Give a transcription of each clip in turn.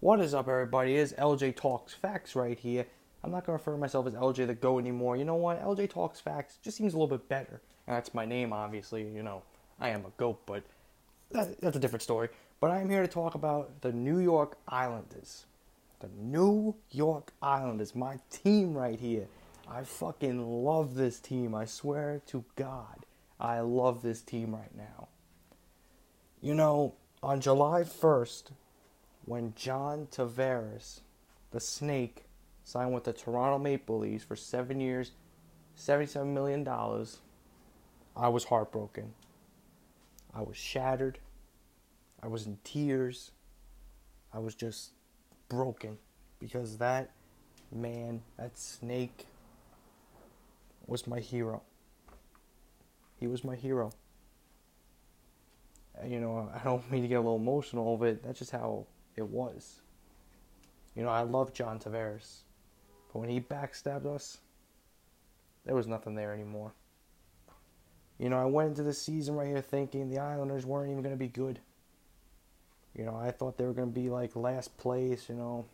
What is up, everybody? It is LJ Talks Facts right here. I'm not going to refer to myself as LJ the Go anymore. You know what? LJ Talks Facts just seems a little bit better. And that's my name, obviously. You know, I am a goat, but that, that's a different story. But I'm here to talk about the New York Islanders. The New York Islanders, my team right here. I fucking love this team. I swear to God, I love this team right now. You know, on July 1st, when John Tavares, the snake, signed with the Toronto Maple Leafs for seven years, $77 million, I was heartbroken. I was shattered. I was in tears. I was just broken because that man, that snake, was my hero. He was my hero. And, you know, I don't mean to get a little emotional, but that's just how it was. You know, I love John Tavares, but when he backstabbed us, there was nothing there anymore. You know, I went into the season right here thinking the Islanders weren't even going to be good. You know, I thought they were going to be like last place, you know,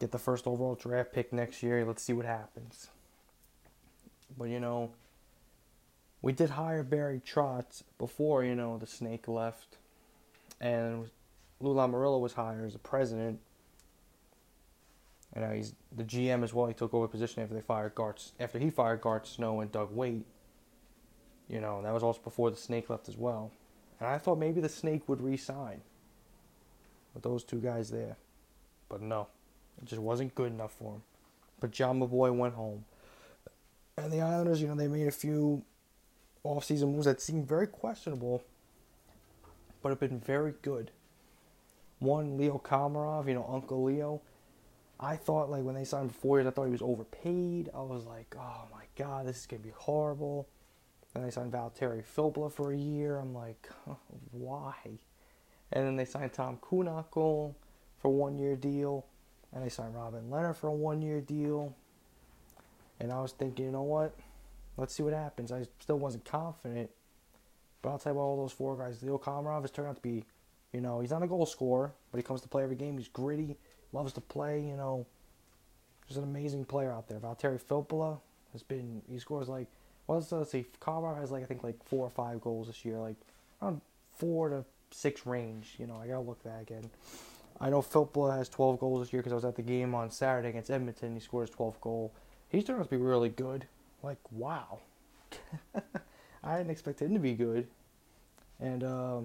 get the first overall draft pick next year. Let's see what happens. But, you know, we did hire Barry Trotz before, you know, the snake left. And Lou Lamoriello was hired as the president. And now he's the GM as well. He took over position after they fired Garth, after he fired Garth Snow and Doug Weight. You know, that was also before the Snake left as well. And I thought maybe the Snake would re-sign with those two guys there, but no, it just wasn't good enough for him. But John Boy went home, and the Islanders, you know, they made a few off-season moves that seemed very questionable, but have been very good. One, Leo Komarov, you know, Uncle Leo. I thought, like, when they signed for four years, I thought he was overpaid. I was like, oh my God, this is going to be horrible. Then they signed Valtteri Filppula for a year. I'm like, why? And then they signed Tom Kuhnhackl for a one year deal. And they signed Robin Lehner for a one year deal. And I was thinking, you know what? Let's see what happens. I still wasn't confident. But I'll tell you about all those four guys. Leo Komarov has turned out to be you know, he's not a goal scorer, but he comes to play every game. He's gritty, loves to play. You know, there's an amazing player out there. Valtteri Filppula has been. He scores like. Well, let's, see. Carver has like I think like four or five goals this year, like around four to six range. You know, I gotta look that again. I know Filppula has 12 goals this year because I was at the game on Saturday against Edmonton. He scores 12 goal. He's turned out to be really good. Like wow, I didn't expect him to be good. And uh,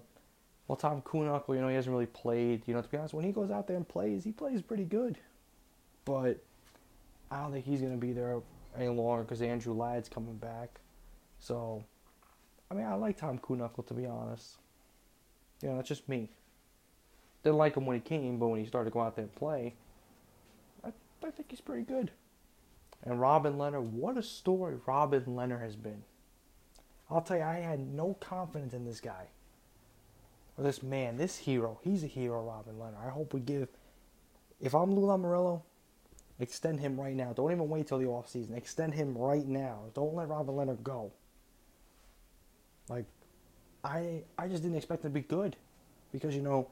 well, Tom Kuhnhackl, you know, he hasn't really played. You know, to be honest, when he goes out there and plays, he plays pretty good. But I don't think he's going to be there any longer because Andrew Ladd's coming back. So, I mean, I like Tom Kuhnhackl, to be honest. You know, that's just me. Didn't like him when he came, but when he started to go out there and play, I, I think he's pretty good. And Robin Lehner, what a story Robin Lehner has been. I'll tell you, I had no confidence in this guy or this man, this hero. He's a hero, Robin Lehner. I hope we give. If I'm Lou Lamoriello, extend him right now. Don't even wait till the off season. Extend him right now. Don't let Robin Lehner go. Like, I I just didn't expect him to be good, because you know.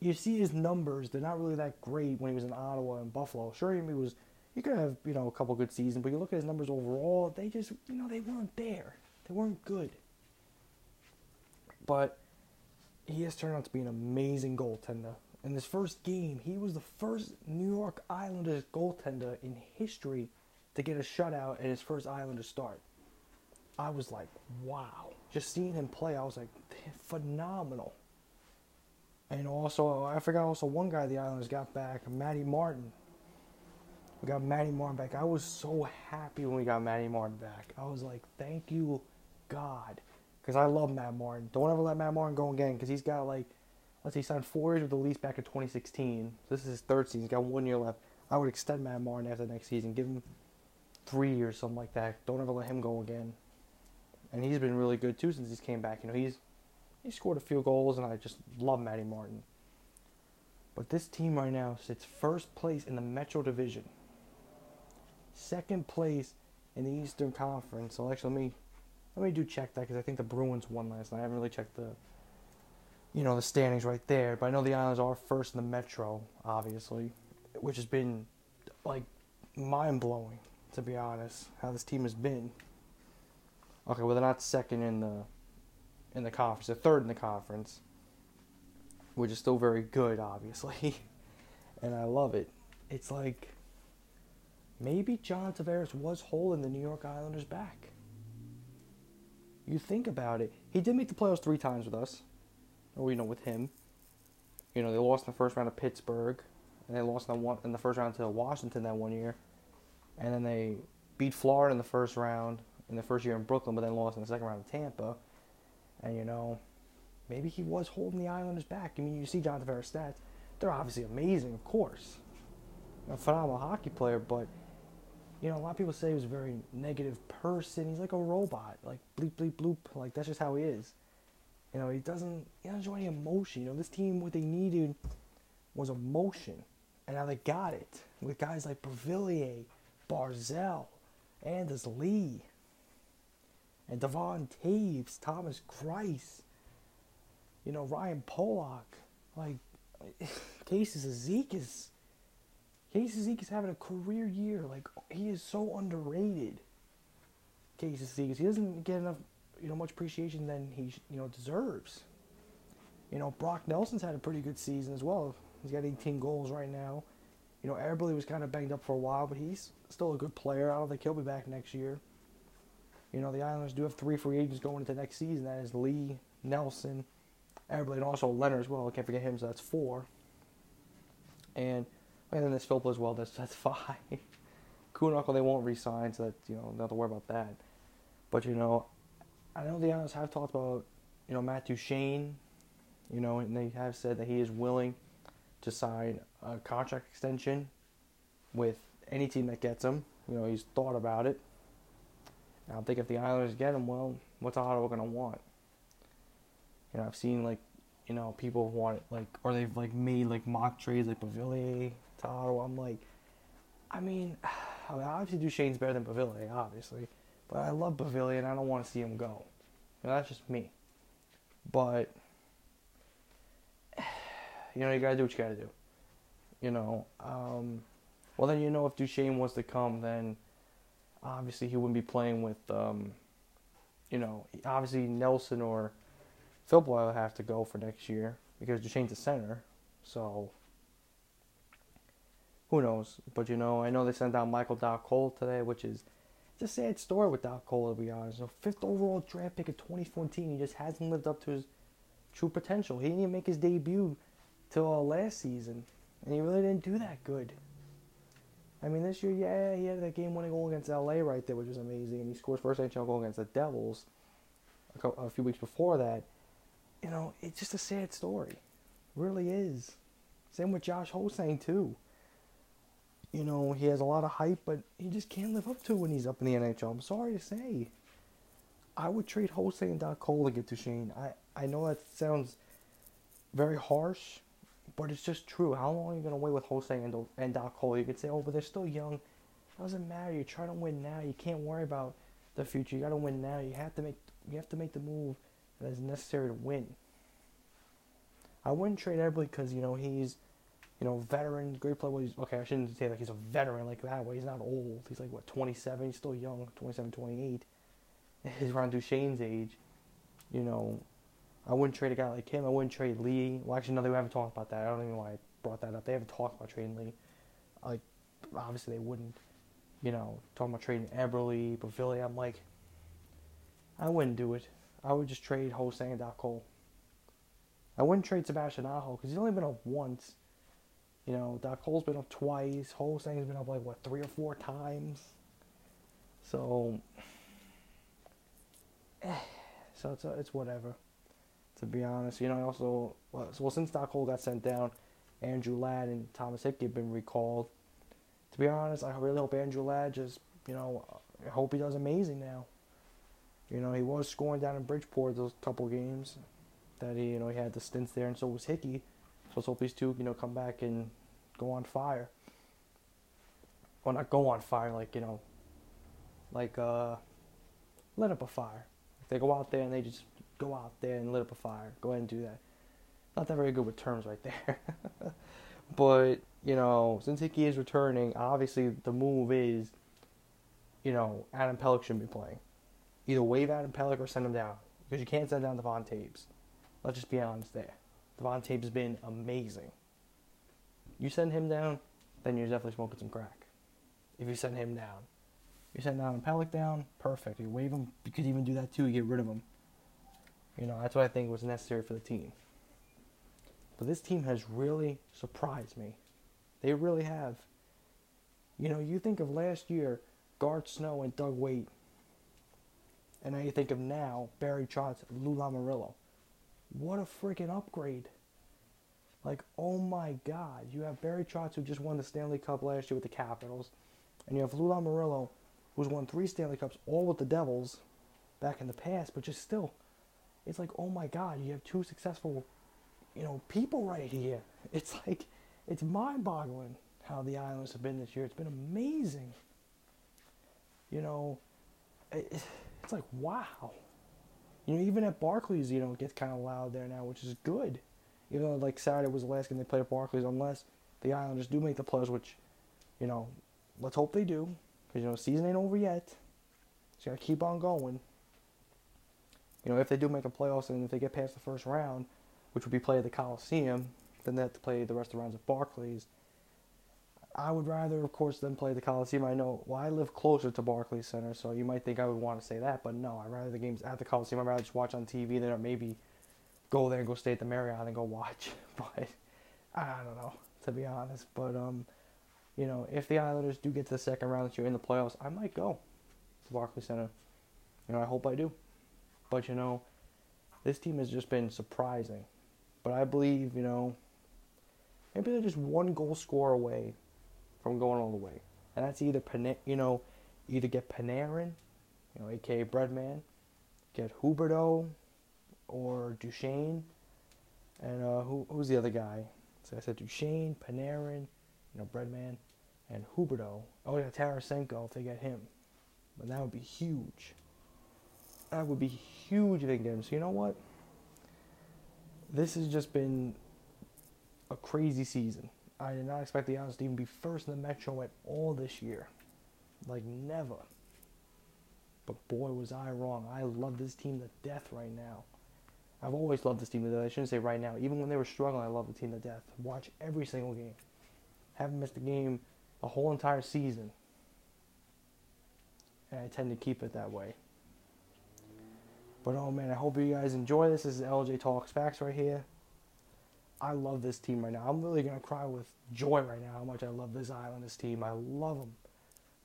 You see his numbers; they're not really that great when he was in Ottawa and Buffalo. Sure, he was he could have you know a couple good seasons, but you look at his numbers overall; they just you know they weren't there. They weren't good. But he has turned out to be an amazing goaltender. In his first game, he was the first New York Islanders goaltender in history to get a shutout in his first Islanders start. I was like, wow. Just seeing him play, I was like, phenomenal. And also, I forgot also one guy the Islanders got back, Matty Martin. We got Matty Martin back. I was so happy when we got Matty Martin back. I was like, thank you, God because I love Matt Martin. Don't ever let Matt Martin go again because he's got like, let's see, he signed four years with the Leafs back in 2016. This is his third season. He's got one year left. I would extend Matt Martin after the next season. Give him three years, or something like that. Don't ever let him go again. And he's been really good too since he's came back. You know, he's he scored a few goals, and I just love Matty Martin. But this team right now sits first place in the Metro Division, second place in the Eastern Conference. So actually, let me let me do check that because I think the Bruins won last night. I haven't really checked the you know, the standings right there. But I know the Islanders are first in the Metro, obviously, which has been like mind blowing to be honest. How this team has been. Okay, well they're not second in the in the conference. They're third in the conference, which is still very good, obviously, and I love it. It's like maybe John Tavares was holding the New York Islanders back. You think about it. He did make the playoffs three times with us, or you know, with him. You know, they lost in the first round of Pittsburgh, and they lost in the one in the first round to Washington that one year, and then they beat Florida in the first round in the first year in Brooklyn, but then lost in the second round of Tampa. And you know, maybe he was holding the Islanders back. I mean, you see John Tavares' stats; they're obviously amazing, of course. A phenomenal hockey player, but you know, a lot of people say he was a very negative person. He's like a robot, like bleep bleep bloop. Like that's just how he is. You know, he doesn't he doesn't show any emotion. You know, this team what they needed was emotion, and now they got it with guys like Beauvillier, Barzal, Anders Lee, and Devon Toews, Thomas Greiss, you know, Ryan Pulock, like Casey Cizikas. Casey Cizikas is having a career year. Like he is so underrated. Casey Cizikas, he doesn't get enough, you know, much appreciation than he you know deserves. You know, Brock Nelson's had a pretty good season as well. He's got 18 goals right now. You know, Eberle was kind of banged up for a while, but he's still a good player. I don't think he'll be back next year. You know, the Islanders do have three free agents going into next season. That is Lee, Nelson, Eberle, and also Lehner as well. I can't forget him, so that's four. And, and then there's Philip as well. That's that's five. Kuhnhackl they won't resign, so that you know not to worry about that. But you know, I know the Islanders have talked about you know Matt Duchene, you know, and they have said that he is willing to sign a contract extension with any team that gets him. You know, he's thought about it. I think if the Islanders get him, well, what's Ottawa going to want? You know, I've seen like, you know, people want it like, or they've like made like mock trades like Beauvillier to Ottawa. I'm like, I mean, I mean obviously Duchene's better than Beauvillier, obviously, but I love Beauvillier. I don't want to see him go. You know, that's just me. But you know, you gotta do what you gotta do. You know, um, well then you know if Duchene was to come, then obviously he wouldn't be playing with, um, you know, obviously Nelson or Phil will have to go for next year because Duchene's a center. So who knows? But you know, I know they sent out Michael Dal Colle today, which is it's a sad story with Dal Colle to be honest. So fifth overall draft pick of 2014, he just hasn't lived up to his true potential. He didn't even make his debut till uh, last season, and he really didn't do that good. I mean, this year, yeah, he had that game-winning goal against LA right there, which was amazing, and he scored first NHL goal against the Devils a, a few weeks before that. You know, it's just a sad story, it really is. Same with Josh Ho-Sang too. You know, he has a lot of hype, but he just can't live up to when he's up in the NHL. I'm sorry to say. I would trade Ho-Sang and Dal Colle to get Duchene. I I know that sounds very harsh, but it's just true. How long are you going to wait with Ho-Sang and, and Dal Colle? You could say, oh, but they're still young. It doesn't matter. You're trying to win now. You can't worry about the future. You got to win now. You have to make you have to make the move that is necessary to win. I wouldn't trade Eberle because you know he's, you know, veteran, great player. Well, he's, okay, I shouldn't say like he's a veteran like that way. He's not old. He's like what 27. He's still young, 27, 28. He's around Duchene's age. You know, I wouldn't trade a guy like him. I wouldn't trade Lee. Well, actually, no, they haven't talked about that. I don't even know why I brought that up. They haven't talked about trading Lee. Like, obviously, they wouldn't. You know, talking about trading Eberle, Beauvillier. I'm like, I wouldn't do it. I would just trade Ho-Sang and Dal Colle. I wouldn't trade Sebastian Aho because he's only been up once. You know, Dal Colle's been up twice. Ho-Sang's been up like what three or four times. So, so it's uh, it's whatever to be honest. You know, I also, well, since Dal Colle got sent down, Andrew Ladd and Thomas Hickey have been recalled. To be honest, I really hope Andrew Ladd just, you know, I hope he does amazing now. You know, he was scoring down in Bridgeport those couple games that he, you know, he had the stints there, and so was Hickey. Let's hope these two, you know, come back and go on fire. Well, not go on fire, like, you know, like, uh, let up a fire. If they go out there and they just go out there and lit up a fire. Go ahead and do that. not that very good with terms right there. but, you know, since Hickey is returning, obviously the move is, you know, Adam Pelech shouldn't be playing. Either waive Adam Pelech or send him down. Because you can't send down the Devon Toews. Let's just be honest there. Devon has been amazing. You send him down, then you're definitely smoking some crack. If you send him down. You send Adam Pelech down, perfect. You waive him, you could even do that too, you get rid of him. You know, that's what I think was necessary for the team. But this team has really surprised me. They really have. You know, you think of last year, Garth Snow and Doug Weight. And now you think of now, Barry Trotz, Lou Lamoriello. What a freaking upgrade. Like, oh my God. You have Barry Trotz, who just won the Stanley Cup last year with the Capitals. And you have Lou Lamoriello, who's won three Stanley Cups, all with the Devils back in the past, but just still. It's like, oh my God, you have two successful you know, people right here. It's like, it's mind boggling how the Islanders have been this year. It's been amazing. You know, it's like, wow. You know, even at Barclays, you know, it gets kind of loud there now, which is good. Even though, like, Saturday was the last game they played at Barclays, unless the Islanders do make the playoffs, which, you know, let's hope they do. Because, you know, season ain't over yet. Just got to keep on going. You know, if they do make the playoffs and if they get past the first round, which would be played at the Coliseum, then they have to play the rest of the rounds at Barclays. I would rather, of course, than play the Coliseum. I know, well, I live closer to Barclays Center, so you might think I would want to say that, but no, I'd rather the games at the Coliseum. I'd rather just watch on TV than maybe go there and go stay at the Marriott and go watch. But I don't know, to be honest. But um, you know, if the Islanders do get to the second round that you're in the playoffs, I might go to Barclays Center. You know, I hope I do. But you know, this team has just been surprising. But I believe, you know, maybe they're just one goal score away from going all the way. And that's either, you know, either get Panarin, you know, aka Breadman, get Huberdeau or Duchene, and uh, who, who's the other guy? So I said Duchene, Panarin, you know, Breadman, and Huberdeau. Oh yeah, Tarasenko if they get him. But that would be huge. That would be huge if they get him. So you know what? this has just been a crazy season. I did not expect the Islanders to even be first in the Metro at all this year. Like, never. But boy, was I wrong. I love this team to death right now. I've always loved this team to death. I shouldn't say right now. Even when they were struggling, I love the team to death. Watch every single game. Haven't missed a game the whole entire season. And I tend to keep it that way. But oh man, I hope you guys enjoy this. This is LJ Talks Facts right here. I love this team right now. I'm really gonna cry with joy right now how much I love this Islanders team. I love them.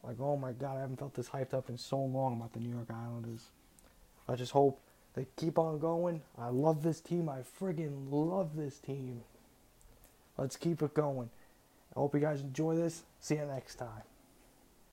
Like oh my god, I haven't felt this hyped up in so long about the New York Islanders. I just hope they keep on going. I love this team. I friggin' love this team. Let's keep it going. I hope you guys enjoy this. See you next time.